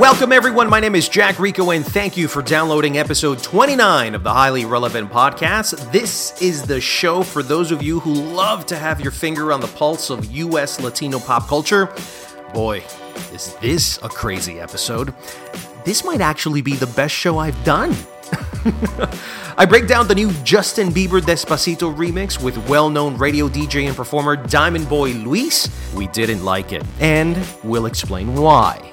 Welcome, everyone. My name is Jack Rico, and thank you for downloading episode 29 of the Highly Relevant Podcast. This is the show for those of you who love to have your finger on the pulse of U.S. Latino pop culture. Boy, is this a crazy episode! This might actually be the best show I've done. I break down the new Justin Bieber Despacito remix with well known radio DJ and performer Diamond Boy Luis. We didn't like it, and we'll explain why.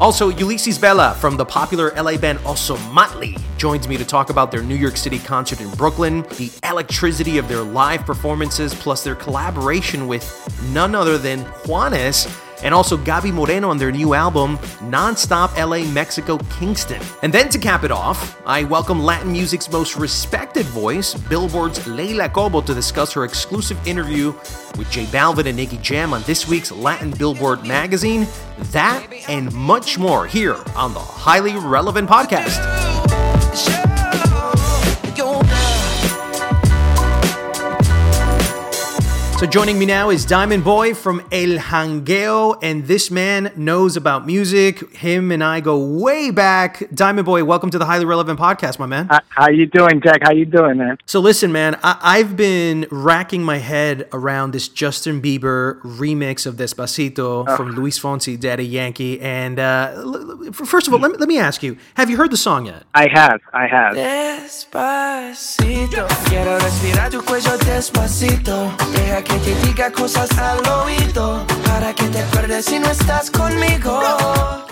Also, Ulysses Bella from the popular LA band Ozomatli joins me to talk about their New York City concert in Brooklyn, the electricity of their live performances, plus their collaboration with none other than Juanes and also Gaby Moreno on their new album, Nonstop LA Mexico Kingston. And then to cap it off, I welcome Latin music's most respected voice, Billboard's Leila Cobo, to discuss her exclusive interview with J Balvin and Nicky Jam on this week's Latin Billboard magazine. That and much more here on the Highly Relevant Podcast. So joining me now is Diamond Boy from El Jangueo, and this man knows about music. Him and I go way back. Diamond Boy, welcome to the Highly Relevant Podcast, my man. How, how you doing, Jack? How you doing, man? So listen, man, I- have been racking my head around this Justin Bieber remix of Despacito oh. from Luis Fonsi, Daddy Yankee. And uh, first of all, let me, let me ask you, have you heard the song yet? I have. I have. Despacito, quiero respirar tu cuello despacito. Deja que te diga cosas al oído para que te acuerdes si no estás conmigo.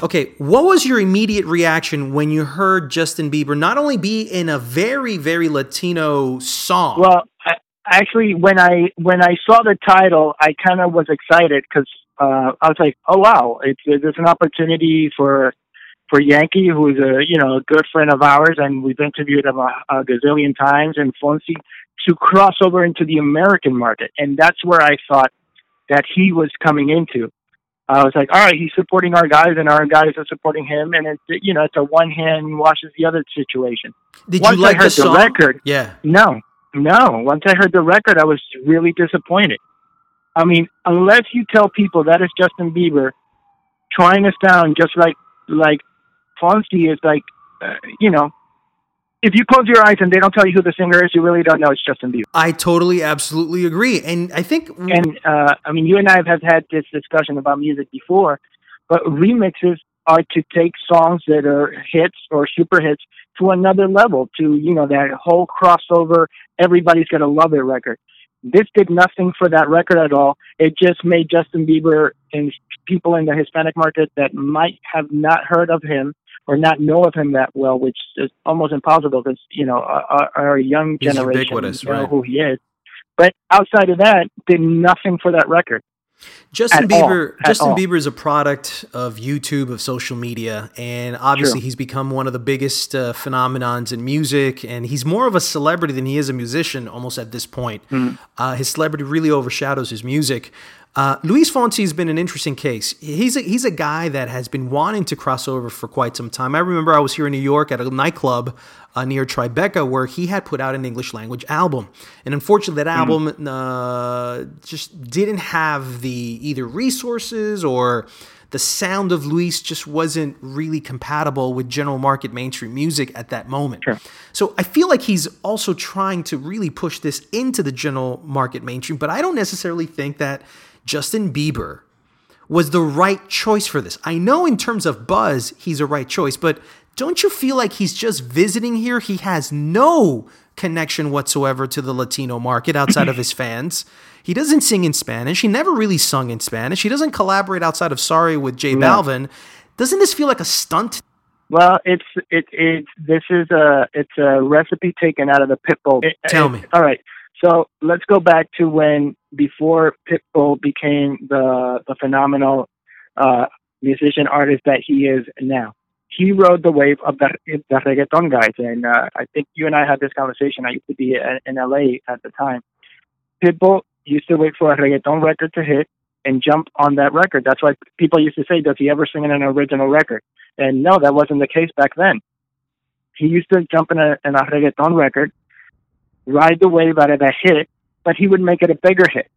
Okay, what was your immediate reaction when you heard Justin Bieber not only be in a very, very Latino song? Well, I, actually, when I when I saw the title, I kind of was excited because uh, I was like, "Oh wow, it's there's an opportunity for for Yankee, who's a you know a good friend of ours, and we've interviewed him a, a gazillion times, and Fonsi to cross over into the American market. And that's where I thought that he was coming into. I was like, all right, he's supporting our guys, and our guys are supporting him, and it's you know it's a one hand washes the other situation. Did Once you like I heard the, the, record? Yeah. No, no. Once I heard the record, I was really disappointed. I mean, unless you tell people that is Justin Bieber trying to sound just like like Fonsi is like, uh, you know, if you close your eyes and they don't tell you who the singer is, you really don't know it's Justin Bieber. I totally, absolutely agree, and I think, and uh, I mean, you and I have had this discussion about music before, but remixes are to take songs that are hits or super hits to another level, to you know that whole crossover, everybody's gonna love it record. This did nothing for that record at all. It just made Justin Bieber and people in the Hispanic market that might have not heard of him or not know of him that well, which is almost impossible because you know our, our young He's generation know right. who he is. But outside of that, did nothing for that record. Justin At Bieber. all. Justin all. Bieber is a product of YouTube, of social media, and obviously True. he's become one of the biggest uh, phenomenons in music. And he's more of a celebrity than he is a musician, almost at this point. Mm. Uh, his celebrity really overshadows his music. Uh, Luis Fonsi has been an interesting case. He's a, he's a guy that has been wanting to cross over for quite some time. I remember I was here in New York at a nightclub uh, near Tribeca where he had put out an English language album, and unfortunately, that album uh, just didn't have the either resources or the sound of Luis just wasn't really compatible with general market mainstream music at that moment. Sure. So I feel like he's also trying to really push this into the general market mainstream, but I don't necessarily think that Justin Bieber was the right choice for this. I know in terms of buzz, he's a right choice, but don't you feel like he's just visiting here? He has no connection whatsoever to the Latino market outside of his fans. He doesn't sing in Spanish. He never really sung in Spanish. He doesn't collaborate outside of Sorry with Jay No. Balvin. Doesn't this feel like a stunt? Well, it's it it's this is a it's a recipe taken out of the Pitbull. It- Tell me. All right. So let's go back to when before Pitbull became the the phenomenal uh, musician artist that he is now. He rode the wave of the the reggaeton guys, and uh, I think you and I had this conversation. I used to be in, LA at the time. Pitbull used to wait for a reggaeton record to hit and jump on that record. That's why people used to say, "Does he ever sing in an original record?" And no, that wasn't the case back then. He used to jump in a, in a reggaeton record, ride the wave out of that hit, but he would make it a bigger hit.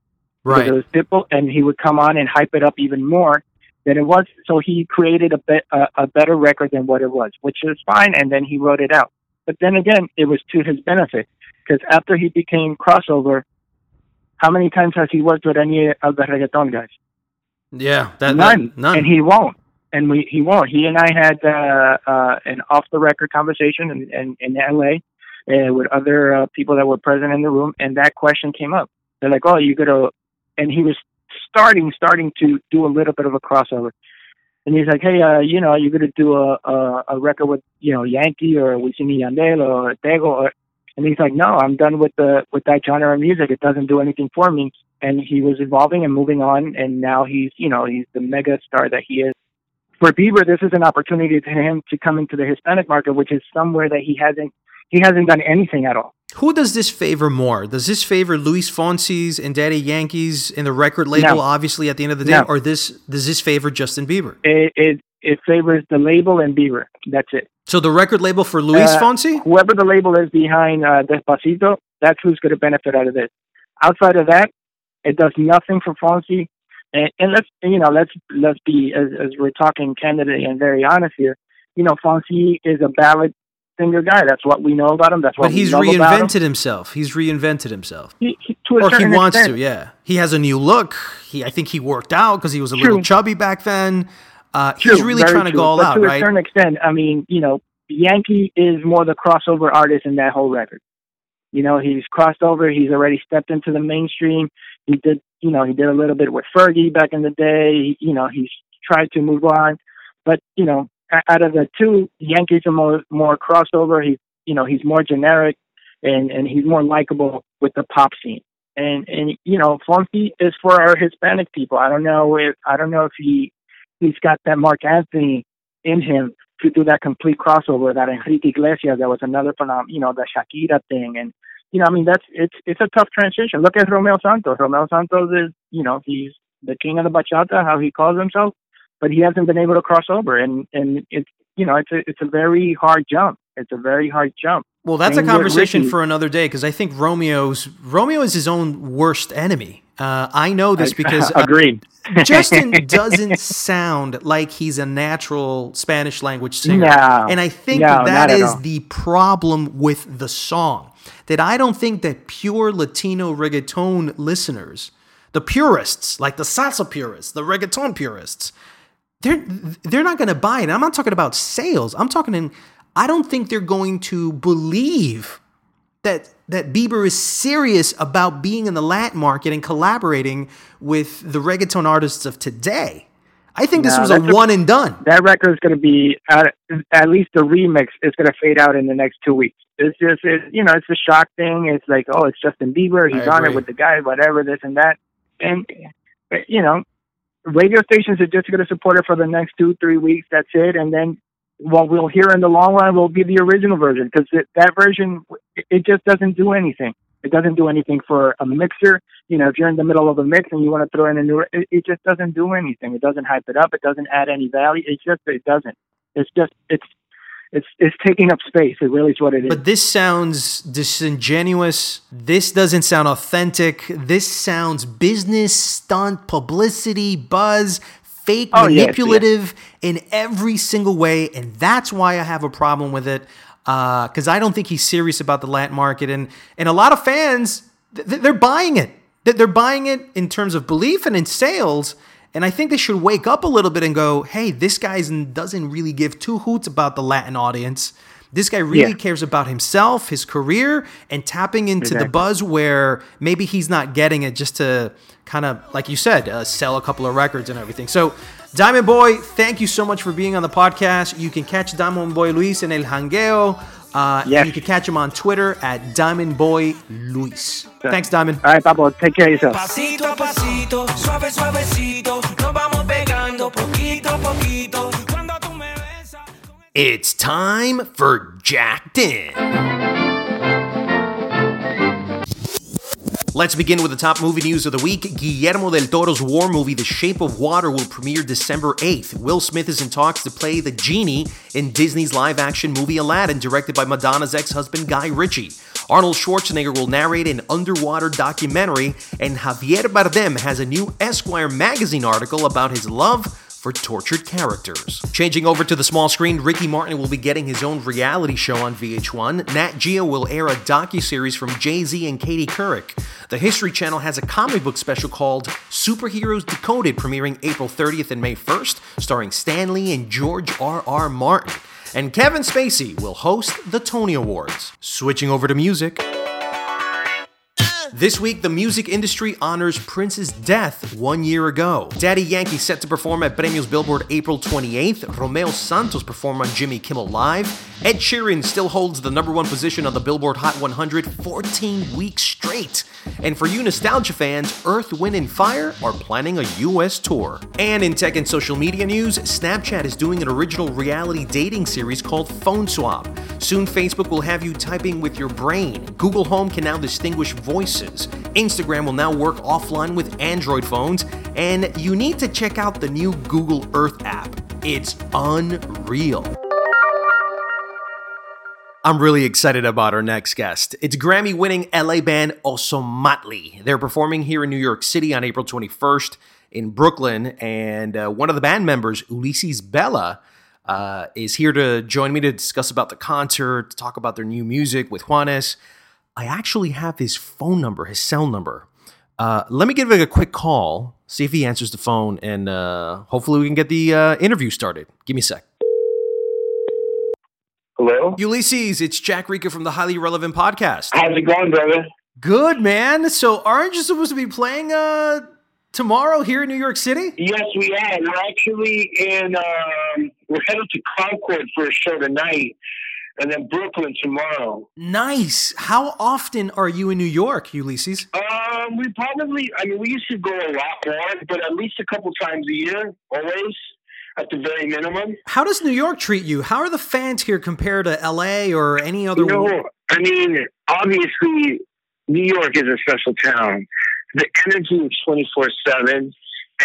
Because it was Pitbull, and he would come on and hype it up even more than it was. So he created a, be- a, a better record than what it was, which is fine, and then he wrote it out. But then again, it was to his benefit, because after he became crossover, how many times has he worked with any of the reggaeton guys? Yeah, that, none, that- none. and he won't, and we he won't. He and I had uh, uh, an off the record conversation in, in, in L.A. Uh, with other uh, people that were present in the room, and that question came up. They're like, "Oh, you gonna?" And he was starting starting to do a little bit of a crossover, and he's like, "Hey, uh, you know, you're gonna do a, a a record with you know Yankee or Wisin Yandel or Tego," or, and he's like, "No, I'm done with the with that genre of music. It doesn't do anything for me." And he was evolving and moving on, and now he's you know he's the mega star that he is. For Bieber, this is an opportunity to him to come into the Hispanic market, which is somewhere that he hasn't he hasn't done anything at all. Who does this favor more? Does this favor Luis Fonsi's and Daddy Yankees in the record label, No. obviously at the end of the day, No. or this does this favor Justin Bieber? It it, it favors the label and Bieber. That's it. So the record label for Luis Uh, Fonsi? whoever the label is behind uh, Despacito, that's who's going to benefit out of this. Outside of that, it does nothing for Fonsi. And, and let's you know let's let's be as, as we're talking candidly and very honest here. You know, Fonsi is a ballad singer guy. That's what we know about him. That's what But he's about him. reinvented himself. He's reinvented himself. He, he, Or he wants extent. to, yeah. He has a new look. He, I think he worked out because he was a little chubby back then. Uh, True, he's really trying to true. go all but out, to a right? certain extent, I mean, you know, Yankee is more the crossover artist in that whole record. You know, he's crossed over. He's already stepped into the mainstream. He did, you know, he did a little bit with Fergie back in the day. He, you know, he's tried to move on, but you know, out of the two, Yankees are more more crossover. He's, you know, he's more generic, and and he's more likable with the pop scene. And and you know, Funky is for our Hispanic people. I don't know if I don't know if he he's got that Marc Anthony in him to do that complete crossover, that Enrique Iglesias, that was another phenomenon, you know, the Shakira thing. And, you know, I mean, that's, it's, it's a tough transition. Look at Romeo Santos. Romeo Santos is, you know, he's the king of the bachata, how he calls himself, but he hasn't been able to cross over. And, and it's, you know, it's a, it's a very hard jump. It's a very hard jump. Well, that's a Same with conversation for another day because I think Romeo's Romeo is his own worst enemy. Uh, I know this because uh, agreed. Justin doesn't sound like he's a natural Spanish language singer. No. and I think No, that is the problem with the song. That I don't think that pure Latino reggaeton listeners, the purists, like the salsa purists, the reggaeton purists, they're they're not going to buy it. I'm not talking about sales. I'm talking in I don't think they're going to believe that that Bieber is serious about being in the Latin market and collaborating with the reggaeton artists of today. I think this No, was a a- one and done. that record is going to be at, at least the remix is going to fade out in the next two weeks. It's just it, you know it's a shock thing. It's like oh it's Justin Bieber. He's on it with the guy, whatever this and that, and but, you know radio stations are just going to support it for the next two three weeks. That's it, and then what we'll hear in the long run will be the original version because that version it- it just doesn't do anything. It doesn't do anything for a mixer. You know, if you're in the middle of a mix and you want to throw in a new, it, it just doesn't do anything. It doesn't hype it up. It doesn't add any value. It's just it doesn't. It's just it's it's it's taking up space. It really is what it is. But this sounds disingenuous. This doesn't sound authentic. This sounds business stunt, publicity, buzz, fake, Oh, yes, yes. manipulative in every single way, and that's why I have a problem with it. Uh, because I don't think he's serious about the Latin market, and and a lot of fans th- they're buying it. Th- They're buying it in terms of belief and in sales. And I think they should wake up a little bit and go, "Hey, this guy doesn't really give two hoots about the Latin audience. This guy really Yeah. cares about himself, his career, and tapping into the buzz where maybe he's not getting it just to kind of, like you said, uh, sell a couple of records and everything. So, Diamond Boy, thank you so much for being on the podcast. You can catch Diamond Boy Luis in El Jangueo. Uh, Yes. You can catch him on Twitter at Diamond Boy Luis. Thanks, Diamond. All right, Pablo, take care of yourself. Pasito a pasito, suave suavecito, nos vamos pegando poquito a poquito. Cuando tú me besas. It's time for Jacked In. Let's begin with the top movie news of the week. Guillermo del Toro's war movie, The Shape of Water, will premiere December 8th. Will Smith is in talks to play the genie in Disney's live action movie Aladdin, directed by Madonna's ex husband Guy Ritchie. Arnold Schwarzenegger will narrate an underwater documentary, and Javier Bardem has a new Esquire magazine article about his love for tortured characters. Changing over to the small screen, Ricky Martin will be getting his own reality show on VH1. Nat Geo will air a docu-series from Jay-Z and Katie Couric. The History Channel has a comic book special called Superheroes Decoded, premiering April 30th and May 1st, starring Stan Lee and George R. R. Martin. And Kevin Spacey will host the Tony Awards. Switching over to music. This week, the music industry honors Prince's death one year ago. Daddy Yankee set to perform at Premios Billboard April 28th. Romeo Santos performed on Jimmy Kimmel Live. Ed Sheeran still holds the number one position on the Billboard Hot 100 14 weeks straight. And for you nostalgia fans, Earth, Wind, and Fire are planning a US tour. And in tech and social media news, Snapchat is doing an original reality dating series called Phone Swap. Soon, Facebook will have you typing with your brain. Google Home can now distinguish voices. Instagram will now work offline with Android phones. And you need to check out the new Google Earth app. It's unreal. I'm really excited about our next guest. It's Grammy winning LA band Ozomatli. They're performing here in New York City on April 21st in Brooklyn, and uh, one of the band members, Ulysses Bella, uh, is here to join me to discuss about the concert, to talk about their new music with Juanes. I actually have his phone number, his cell number. Uh, let me give it a quick call, see if he answers the phone, and uh, hopefully we can get the uh, interview started. Give me a sec. Hello? Ulysses, it's Jack Rico from the Highly Relevant Podcast. How's it going, brother? Good, man. So, aren't you supposed to be playing uh, tomorrow here in New York City? Yes, we are. We're actually in, um, we're headed to Concord for a show tonight and then Brooklyn tomorrow. Nice. How often are you in New York, Ulysses? Um, we probably, I mean, we used to go a lot more, but at least a couple times a year, always, at the very minimum. How does New York treat you? How are the fans here compared to LA or any other? You know, I mean, obviously, New York is a special town. The energy is 24 7,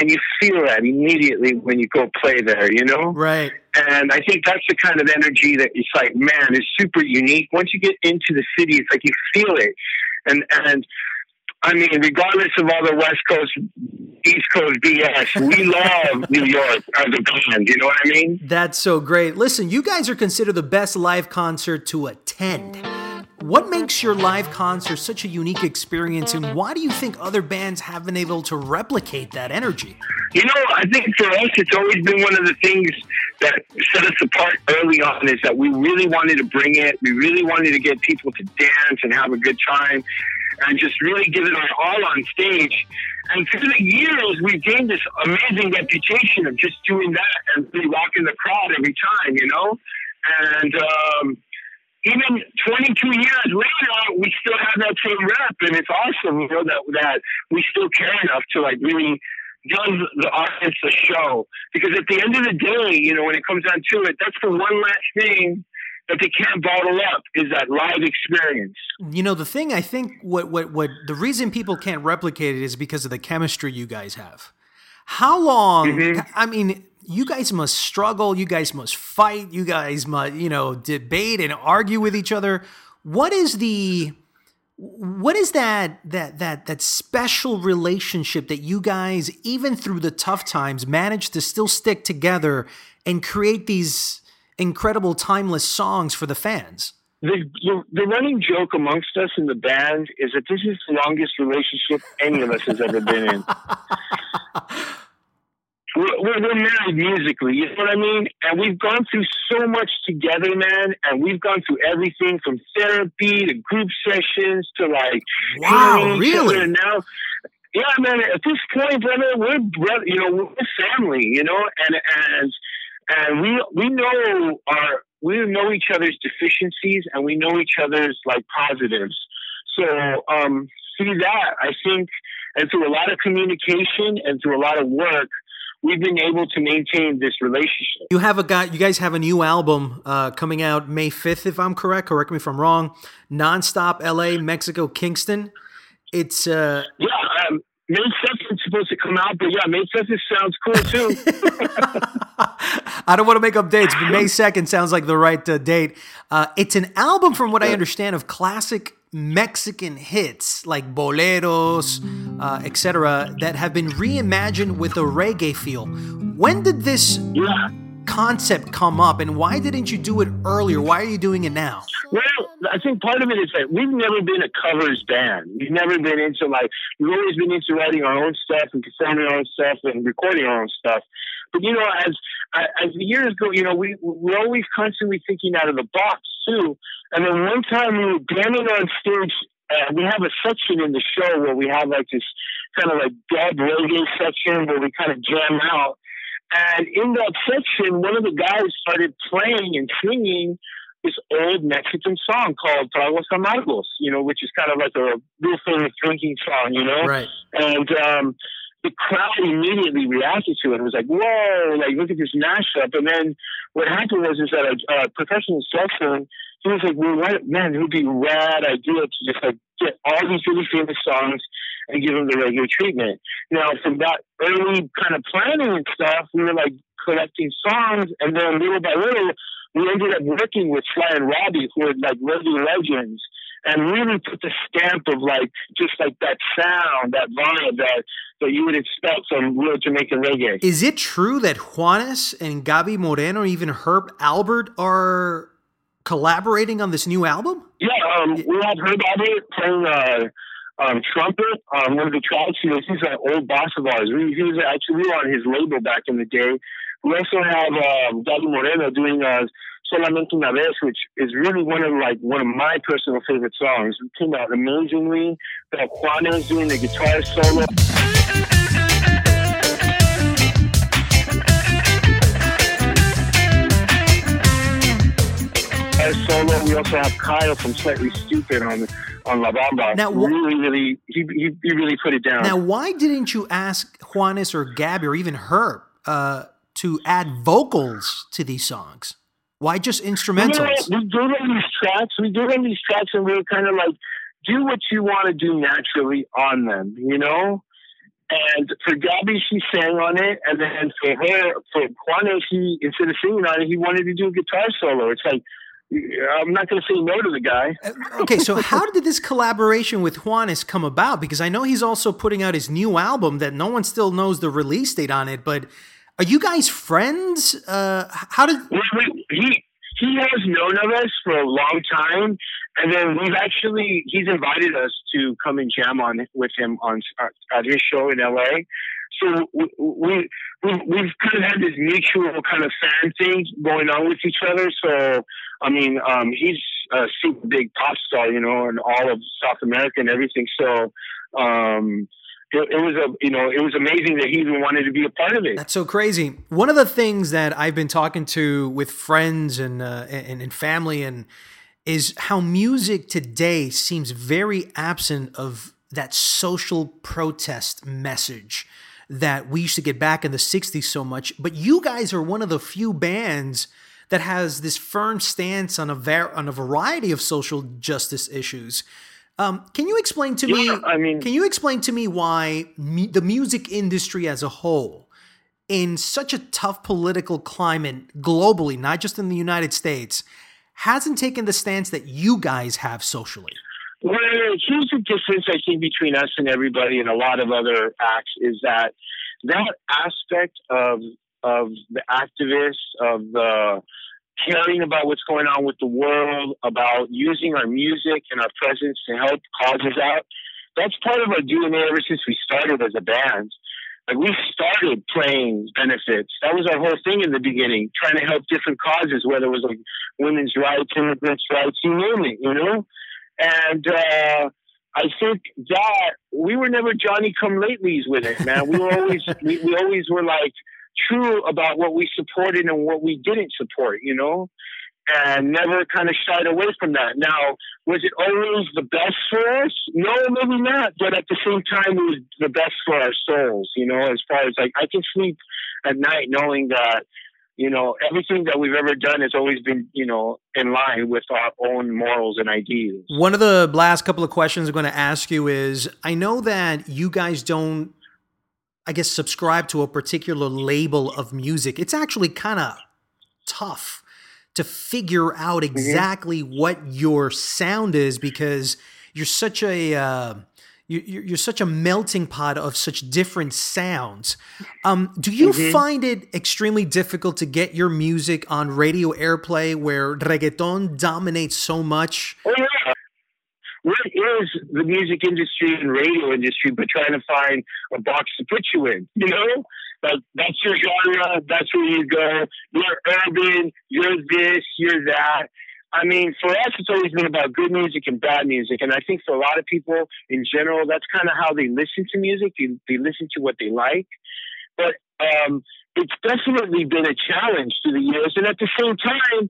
and you feel that immediately when you go play there, you know? Right. And I think that's the kind of energy that it's like, man, it's super unique. Once you get into the city, it's like you feel it. And and I mean, regardless of all the West Coast, East Coast BS, we love New York as a band. You know what I mean? That's so great. Listen, you guys are considered the best live concert to attend. What makes your live concert such a unique experience, and why do you think other bands haven't been able to replicate that energy? You know, I think for us, it's always been one of the things that set us apart early on is that we really wanted to bring it. We really wanted to get people to dance and have a good time and just really give it our all on stage. And through the years, we've gained this amazing reputation of just doing that and really rocking the crowd every time, you know? And, um, even 22 years later, we still have that same rep, and it's awesome, you know, that that we still care enough to like really give the audience a show. Because at the end of the day, you know, when it comes down to it, that's the one last thing that they can't bottle up is that live experience. You know, the thing I think what what what the reason people can't replicate it is because of the chemistry you guys have. How long? Mhm. I mean, you guys must struggle. You guys must fight. You guys must, you know, debate and argue with each other. What is the what is that that that that special relationship that you guys even through the tough times manage to still stick together and create these incredible timeless songs for the fans the, the, the running joke amongst us in the band is that this is the longest relationship any of us has ever been in we're, we're, we're married musically, you know what I mean? And we've gone through so much together, man. And we've gone through everything from therapy to group sessions to like, wow, really? And now, yeah, man. At this point, brother, we're brother. You know, we're family. You know, and and and we we know our we know each other's deficiencies and we know each other's like positives. So um, through that, I think, and through a lot of communication and through a lot of work, we've been able to maintain this relationship. You have a guy. You guys have a new album uh, coming out May fifth, if I'm correct. Correct me if I'm wrong. Nonstop, L.A., Mexico, Kingston. It's uh, yeah. Um, May seventh is supposed to come out, but yeah, May fifth sounds cool too. I don't want to make up dates, but May second sounds like the right uh, date. Uh, it's an album, from what I understand, of classic Mexican hits like boleros, uh, etc., that have been reimagined with a reggae feel. When did this yeah. concept come up, and why didn't you do it earlier? Why are you doing it now? Well, I think part of it is that we've never been a covers band. We've never been into like we've always been into writing our own stuff and performing our own stuff and recording our own stuff. But you know, as as the years go, you know, we we're always constantly thinking out of the box too. And then one time we were jamming on stage. Uh, we have a section in the show where we have like this kind of like dead reggae section where we kind of jam out. And in that section, one of the guys started playing and singing this old Mexican song called Tragos Amargos, you know, which is kind of like a real famous drinking song, you know? Right. And um, the crowd immediately reacted to it. It was like, whoa, like, look at this mashup. And then what happened was is that a, a professional salesman, he was like, well, what, man, it would be rad idea to just like get all these really famous songs and give them the regular treatment. Now, from that early kind of planning and stuff, we were like collecting songs, and then little by little, we ended up working with Sly and Robbie, who are like reggae legends and really put the stamp of like just like that sound, that vibe that that you would expect from real Jamaican reggae. Is it true that Juanes and Gaby Moreno, even Herb Alpert, are collaborating on this new album? Yeah, um, we have Herb Alpert playing uh, um, trumpet on one of the tracks. He was, he's an old boss of ours. We, he was actually we were on his label back in the day. We also have um, Gaby Moreno doing uh, Solamente una vez, which is really one of like one of my personal favorite songs. It came out amazingly. Got Juanes doing the guitar solo. Solo. We also have Kyle from Slightly Stoopid on on La Bamba. Now, wh- really, really, he, he, he really put it down. Now, why didn't you ask Juanes or Gaby or even her uh, to add vocals to these songs? Why just instrumentals? We do on these tracks. We do on these tracks, and we are kind of like do what you want to do naturally on them, you know. And for Gaby, she sang on it, and then for her, for Juanes, he instead of singing on it, he wanted to do a guitar solo. It's like I'm not going to say no to the guy. Uh, okay, so how did this collaboration with Juanes come about? Because I know he's also putting out his new album that no one still knows the release date on it, but are you guys friends? Uh, how did he? He has known of us for a long time, and then we've actually he's invited us to come and jam on with him on uh, at his show in LA. So we, we, we have kind of had this mutual kind of fan thing going on with each other. So I mean, um, he's a super big pop star, you know, in all of South America and everything. So um, it, it, was a you know it was amazing that he even wanted to be a part of it. That's so crazy. One of the things that I've been talking to with friends and uh, and, and family and is how music today seems very absent of that social protest message that we used to get back in the 60s so much but you guys are one of the few bands that has this firm stance on a var- on a variety of social justice issues um, can you explain to yeah, me? I mean, can you explain to me why me, the music industry as a whole, in such a tough political climate globally, not just in the United States, hasn't taken the stance that you guys have socially? Well, here's difference I think between us and everybody and a lot of other acts is that that aspect of of the activists of the caring about what's going on with the world, about using our music and our presence to help causes out. That's part of our DNA ever since we started as a band. Like we started playing benefits. That was our whole thing in the beginning, trying to help different causes, whether it was like women's rights, immigrants' rights, you name it, you know? And uh I think that we were never Johnny come latelys with it, man. We were always we, we always were like true about what we supported and what we didn't support, you know? And never kind of shied away from that. Now, was it always the best for us? No, maybe not. But at the same time, it was the best for our souls, you know, as far as like I can sleep at night knowing that, you know, everything that we've ever done has always been, you know, in line with our own morals and ideals. One of the last couple of questions I'm going to ask you is I know that you guys don't I guess, subscribe to a particular label of music, it's actually kind of tough to figure out Mm-hmm. exactly what your sound is because you're such a uh, you, you're you're such a melting pot of such different sounds. Um, do you Mm-hmm. find it extremely difficult to get your music on radio airplay where reggaeton dominates so much? Oh yeah. What is the music industry and radio industry but trying to find a box to put you in? You know? Like that's your genre, that's where you go. You're urban, you're this, you're that. I mean, for us, it's always been about good music and bad music. And I think for a lot of people in general, that's kind of how they listen to music. They, they listen to what they like. But um, it's definitely been a challenge through the years. And at the same time,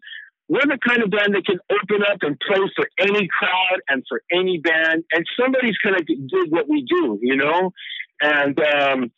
we're the kind of band that can open up and play for any crowd and for any band, and somebody's gonna dig what we do, you know. And um,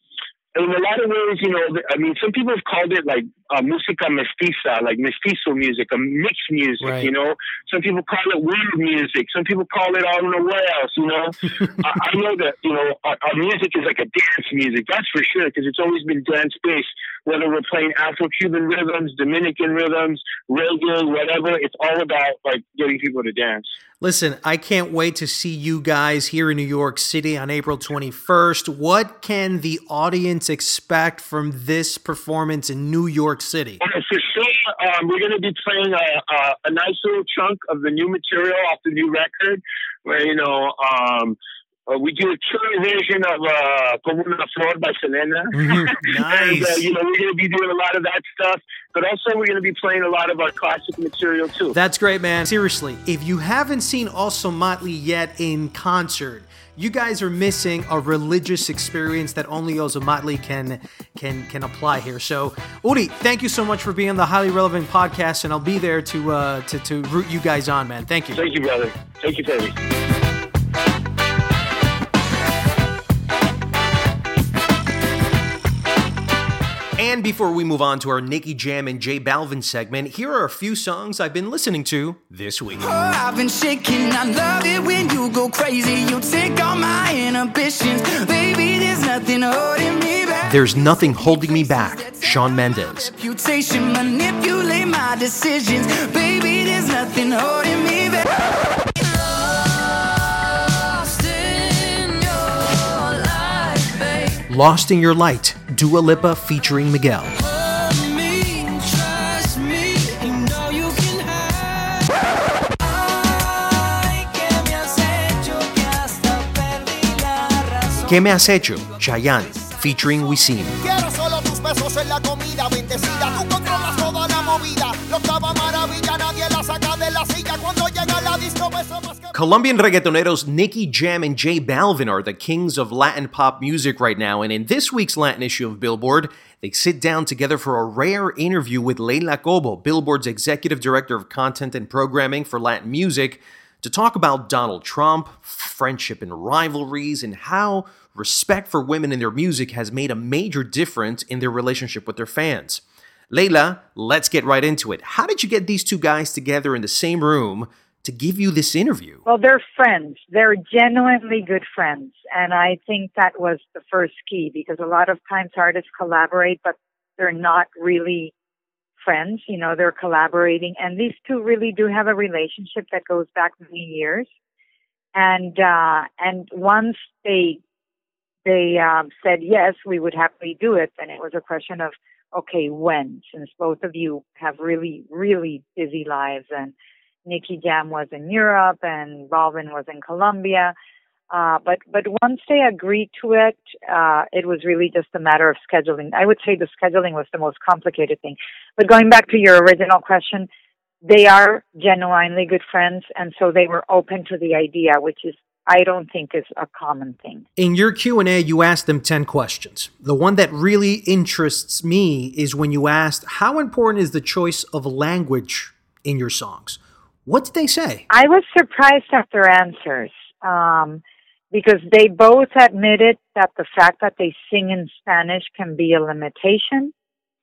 in a lot of ways, you know, I mean, some people have called it like uh, música mestiza, like mestizo music, a mixed music, Right. you know. Some people call it weird music. Some people call it I don't know what else, you know. I, I know that, you know, our, our music is like a dance music, that's for sure, because it's always been dance based. Whether we're playing Afro-Cuban rhythms, Dominican rhythms, reggae, whatever, it's all about like getting people to dance. Listen, I can't wait to see you guys here in New York City on April 21st. What can the audience expect from this performance in New York City? Uh, For sure, um, we're going to be playing a, a, a nice little chunk of the new material off the new record, where you know um, uh, we do a killer version of uh, "Como una flor" by Selena. Mhm. and, uh, Nice. you know, we're going to be doing a lot of that stuff, but also we're going to be playing a lot of our classic material too. That's great, man. Seriously, if you haven't seen Ozomatli yet in concert, you guys are missing a religious experience that only Ozomatli can can can apply here. So, Uri, thank you so much for being on the highly relevant podcast, and I'll be there to uh, to to root you guys on, man. Thank you. Thank you, brother. Thank you for And before we move on to our Nicky Jam and J Balvin segment, here are a few songs I've been listening to this week. Oh, I've been shaking. I love it when you go crazy. You take all my inhibitions. Baby, there's nothing holding me back. There's Nothing Holding Me Back, Shawn Mendes. Reputation manipulate my decisions. Baby, there's nothing holding me back. Lost in your life, babe. Lost in Your Light, Dua Lipa featuring Miguel. ¿Qué me has hecho? Chayanne featuring Wisin. Quiero solo tus besos en la comida bendecida. Tú controlas toda la movida. Lo maravilla, nadie la saca de la silla. Cuando llega la disco, beso más que. Colombian reggaetoneros Nicky Jam and J Balvin are the kings of Latin pop music right now, and in this week's Latin issue of Billboard, they sit down together for a rare interview with Leila Cobo, Billboard's executive director of content and programming for Latin music, to talk about Donald Trump, friendship and rivalries, and how respect for women in their music has made a major difference in their relationship with their fans. Leila, let's get right into it. How did you get these two guys together in the same room to give you this interview? Well, they're friends. They're genuinely good friends. And I think that was the first key because a lot of times artists collaborate, but they're not really friends. You know, they're collaborating. And these two really do have a relationship that goes back many years. and uh, and once they they um, said yes, we would happily do it, And it was a question of okay, when? Since both of you have really really busy lives, and Nicky Jam was in Europe and Balvin was in Colombia. Uh, but but once they agreed to it, uh, it was really just a matter of scheduling. I would say the scheduling was the most complicated thing. But going back to your original question, they are genuinely good friends, and so they were open to the idea, which is I don't think is a common thing. In your Q&A, you asked them 10 questions. The one that really interests me is when you asked, how important is the choice of language in your songs? What did they say? I was surprised at their answers um, because they both admitted that the fact that they sing in Spanish can be a limitation,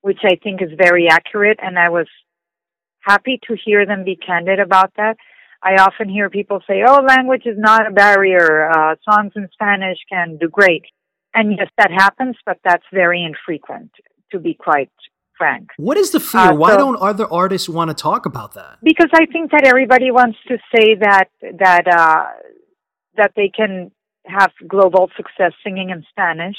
which I think is very accurate, and I was happy to hear them be candid about that. I often hear people say, "Oh, language is not a barrier. Uh, songs in Spanish can do great," and yes, that happens, but that's very infrequent, to be quite frank. What is the fear? Uh, Why so- don't other artists want to talk about that? because I think that everybody wants to say that that uh, that they can have global success singing in Spanish,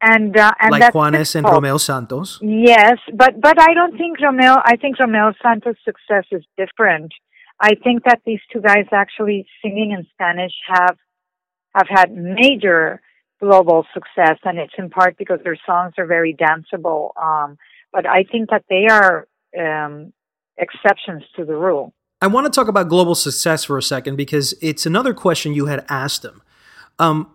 and uh, and like Juanes and. Romeo Santos. Yes, but but I don't think Romeo. I think Romeo Santos' success is different. I think that these two guys actually singing in Spanish have have had major global success, and it's in part because their songs are very danceable. Um, but I think that they are um, exceptions to the rule. I want to talk about global success for a second because it's another question you had asked them. Um,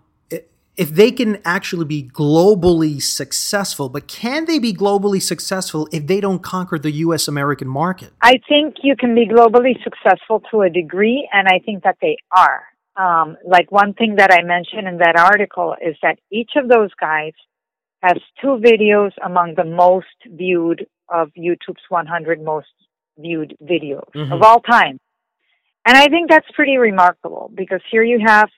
if they can actually be globally successful, but can they be globally successful if they don't conquer the US American market? I think you can be globally successful to a degree, and I think that they are. Um, like one thing that I mentioned in that article is that each of those guys has two videos among the most viewed of YouTube's 100 most viewed videos Mhm. of all time. And I think that's pretty remarkable because here you have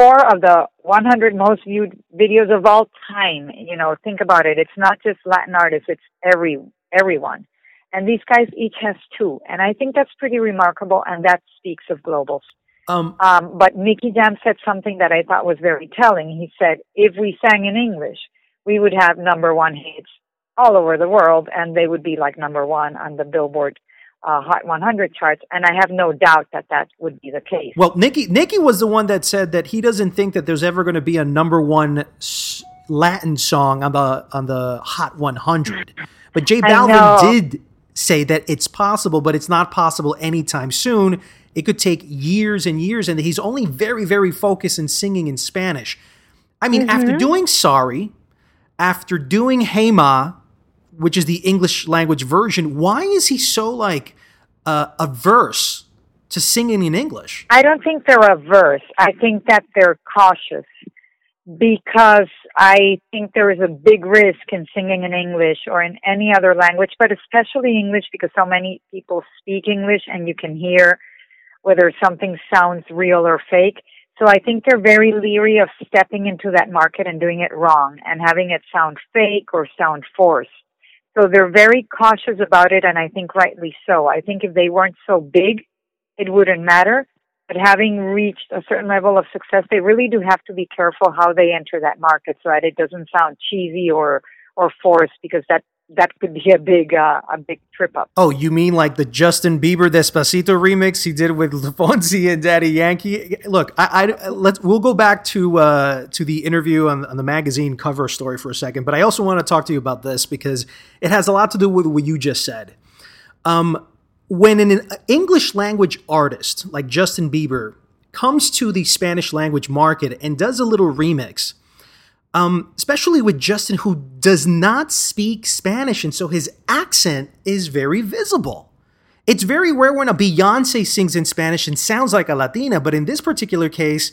four of the 100 most viewed videos of all time. You know, think about it. It's not just Latin artists, it's every everyone. And these guys each has two. And I think that's pretty remarkable and that speaks of global. Um, Um, but Nicky Jam said something that I thought was very telling. He said, if we sang in English, we would have number one hits all over the world and they would be like number one on the Billboard uh, Hot 100 charts. And I have no doubt that that would be the case. well, Nicky Nicky was the one that said that he doesn't think that there's ever going to be a number one Latin song on the on the Hot 100. But J Balvin did say that it's possible, but it's not possible anytime soon. It could take years and years, and he's only very, very focused in singing in Spanish. I mean, after doing Sorry, after doing Hey Ma, which is the English language version, why is he so like uh, averse to singing in English? I don't think they're averse. I think that they're cautious because I think there is a big risk in singing in English or in any other language, but especially English because so many people speak English and you can hear whether something sounds real or fake. So I think they're very leery of stepping into that market and doing it wrong and having it sound fake or sound forced. So they're very cautious about it and I think rightly so. I think if they weren't so big, it wouldn't matter. But having reached a certain level of success, they really do have to be careful how they enter that market so that it doesn't sound cheesy or or forced because that that could be a big uh, a big trip up. Oh, you mean like the Justin Bieber Despacito remix he did with Fonsi and Daddy Yankee? Look, I, I let's we'll go back to uh, to the interview on, on the magazine cover story for a second, but I also want to talk to you about this because it has a lot to do with what you just said. Um, when an English language artist like Justin Bieber comes to the Spanish language market and does a little remix, um, especially with Justin, who does not speak Spanish, and so his accent is very visible. It's very rare when a Beyonce sings in Spanish and sounds like a Latina, but in this particular case,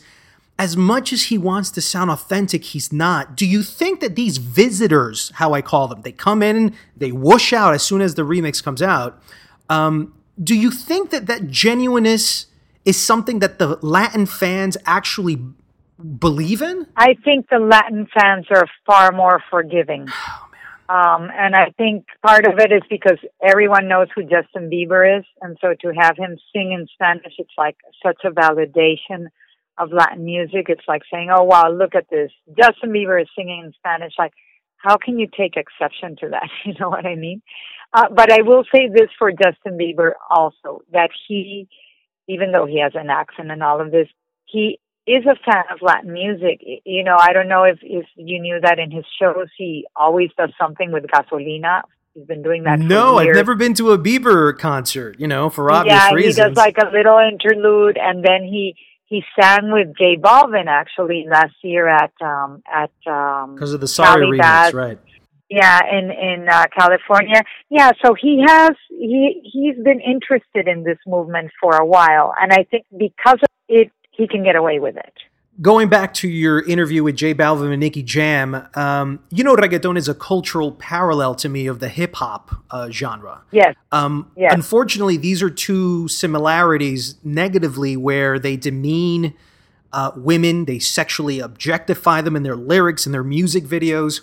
as much as he wants to sound authentic, he's not. Do you think that these visitors, how I call them, they come in, they whoosh out as soon as the remix comes out? Um, do you think that that genuineness is something that the Latin fans actually believe in? I think the Latin fans are far more forgiving. Oh, Um, and I think part of it is because everyone knows who Justin Bieber is, and so to have him sing in Spanish, it's like such a validation of Latin music. It's like saying, "Oh wow, look at this! Justin Bieber is singing in Spanish." Like, how can you take exception to that? You know what I mean? Uh, but I will say this for Justin Bieber also that he, even though he has an accent and all of this, he is a fan of Latin music. You know, I don't know if, if you knew that in his shows he always does something with gasolina. He's been doing that. No, I've never been to a Bieber concert. You know, for obvious yeah, reasons. he does like a little interlude, and then he he sang with J Balvin actually last year at um at um because of the sorry remix, right? yeah in in uh, California. Yeah, so he has he he's been interested in this movement for a while, and I think because of it, he can get away with it. Going back to your interview with J Balvin and Nicky Jam, um, you know, reggaeton is a cultural parallel to me of the hip hop uh, genre. Yes. Um, Yes. Unfortunately, these are two similarities negatively where they demean uh, women, they sexually objectify them in their lyrics and their music videos.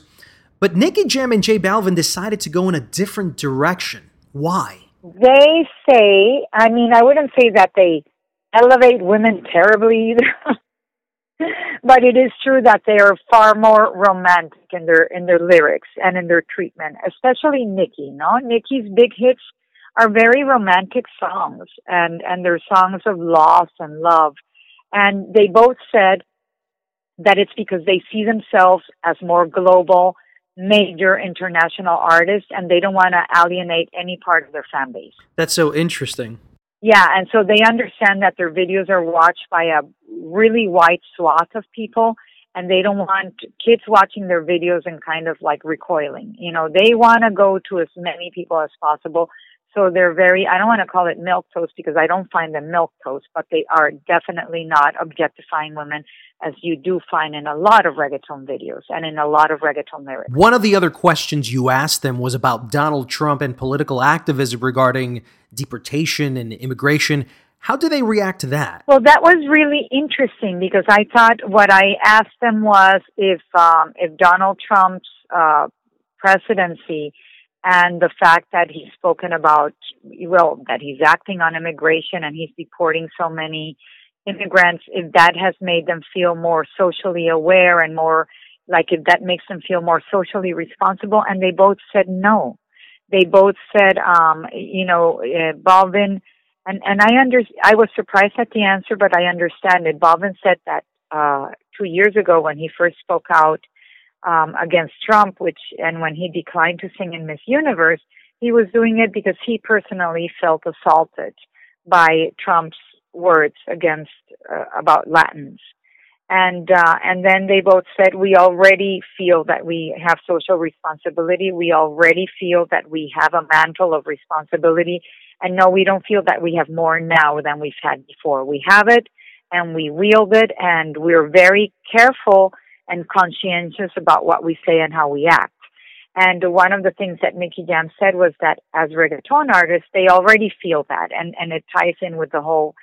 But Nicky Jam and J Balvin decided to go in a different direction. Why? They say, I mean, I wouldn't say that they elevate women terribly either. but it is true that they are far more romantic in their in their lyrics and in their treatment, especially Nicky. No, Nicky's big hits are very romantic songs, and and they're songs of loss and love. And they both said that it's because they see themselves as more global, major international artists, and they don't want to alienate any part of their fan base. That's so interesting. Yeah, and so they understand that their videos are watched by a really wide swath of people, and they don't want kids watching their videos and kind of like recoiling. You know, they want to go to as many people as possible. So they're very, I don't want to call it milquetoast because I don't find them milk toast, but they are definitely not objectifying women as you do find in a lot of reggaeton videos and in a lot of reggaeton lyrics. One of the other questions you asked them was about Donald Trump and political activism regarding deportation and immigration. How do they react to that? Well, that was really interesting because I thought what I asked them was if um, if Donald Trump's uh, presidency and the fact that he's spoken about well that he's acting on immigration and he's deporting so many immigrants, if that has made them feel more socially aware and more like if that makes them feel more socially responsible, and they both said no. They both said, um, you know, uh, Balvin and and I under I was surprised at the answer, but I understand it. Balvin said that uh, two years ago when he first spoke out um, against Trump, which and when he declined to sing in Miss Universe, he was doing it because he personally felt assaulted by Trump's words against uh, about Latins. And uh, and then they both said we already feel that we have social responsibility. We already feel that we have a mantle of responsibility and no, we don't feel that we have more now than we've had before. We have it and we wield it and we're very careful and conscientious about what we say and how we act. And one of the things that Nicky Jam said was that as reggaeton artists, they already feel that and, and it ties in with the whole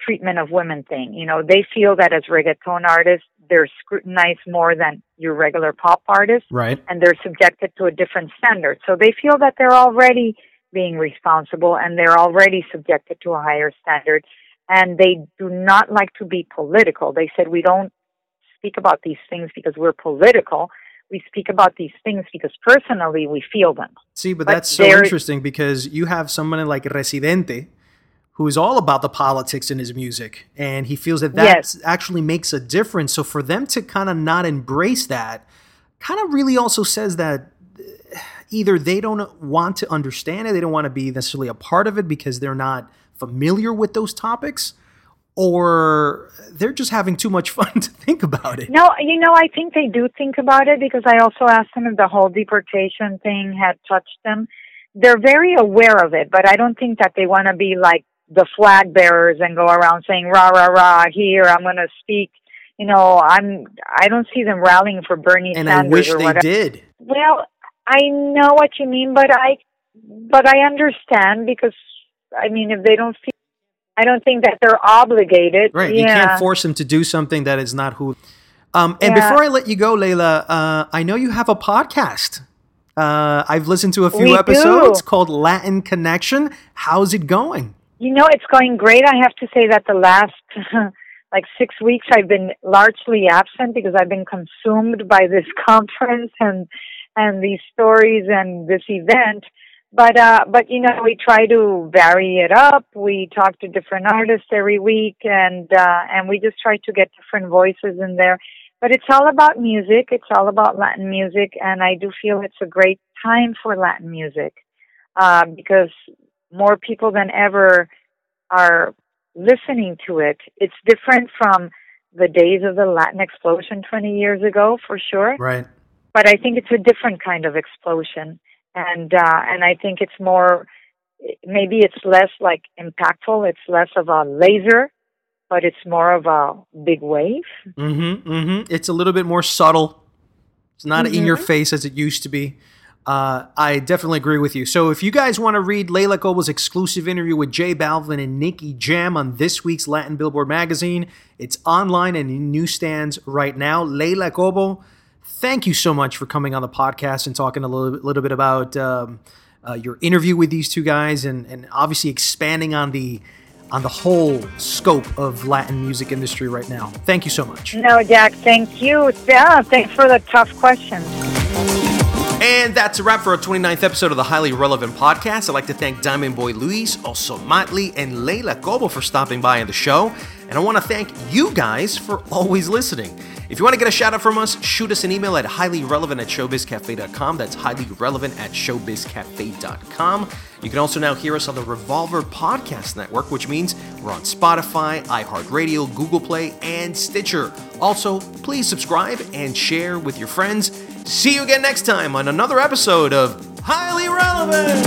treatment of women thing. You know, they feel that as reggaeton artists, they're scrutinized more than your regular pop artists Right. and they're subjected to a different standard. So they feel that they're already being responsible and they're already subjected to a higher standard. And they do not like to be political. They said, we don't speak about these things because we're political. We speak about these things because personally we feel them. See, but, But that's so interesting because you have someone like Residente who is all about the politics in his music and he feels that that Yes. actually makes a difference. So for them to kind of not embrace that kind of really also says that uh, either they don't want to understand it, they don't want to be necessarily a part of it because they're not familiar with those topics or they're just having too much fun to think about it. No, you know, I think they do think about it because I also asked them if the whole deportation thing had touched them. They're very aware of it, but I don't think that they want to be like the flag bearers and go around saying rah rah rah here I'm going to speak. You know, I'm I don't see them rallying for Bernie And I Sanders wish or they whatever. did. Well, I know what you mean, but I but I understand because I mean if they don't feel I don't think that they're obligated. Right. Yeah. You can't force them to do something that is not who. Um, and Yeah. before I let you go, Leila, uh, I know you have a podcast. Uh, I've listened to a few We episodes do. called Latin Connection. How's it going? You know, it's going great. I have to say that the last like six weeks I've been largely absent because I've been consumed by this conference and and these stories and this event. But uh but you know, we try to vary it up. We talk to different artists every week and uh and we just try to get different voices in there. But it's all about music. It's all about Latin music and I do feel it's a great time for Latin music. Uh because more people than ever are listening to it. It's different from the days of the Latin explosion 20 years ago, for sure. Right. But I think it's a different kind of explosion, and uh, and I think it's more. Maybe it's less like impactful. It's less of a laser, but it's more of a big wave. Mm-hmm. Mm-hmm. It's a little bit more subtle. It's not in Mm-hmm. your face as it used to be. Uh, I definitely agree with you. So if you guys want to read Leila Cobo's exclusive interview with J Balvin and Nicky Jam on this week's Latin Billboard magazine, it's online and in newsstands right now. Leila Cobo, thank you so much for coming on the podcast and talking a little, bit- little bit about um, uh, your interview with these two guys and, and obviously expanding on the on the whole scope of Latin music industry right now. Thank you so much. No, Jack. Thank you. Yeah, thanks for the tough questions. And that's a wrap for our 29th episode of the Highly Relevant Podcast. I'd like to thank Diamond Boy Luis, Ozomatli, and Leila Cobo for stopping by on the show. And I want to thank you guys for always listening. If you want to get a shout out from us, shoot us an email at highly-relevant at showbizcafe.com. That's highly relevant at showbizcafe.com. You can also now hear us on the Revolver Podcast Network, which means we're on Spotify, iHeartRadio, Google Play, and Stitcher. Also, please subscribe and share with your friends. See you again next time on another episode of Highly Relevant.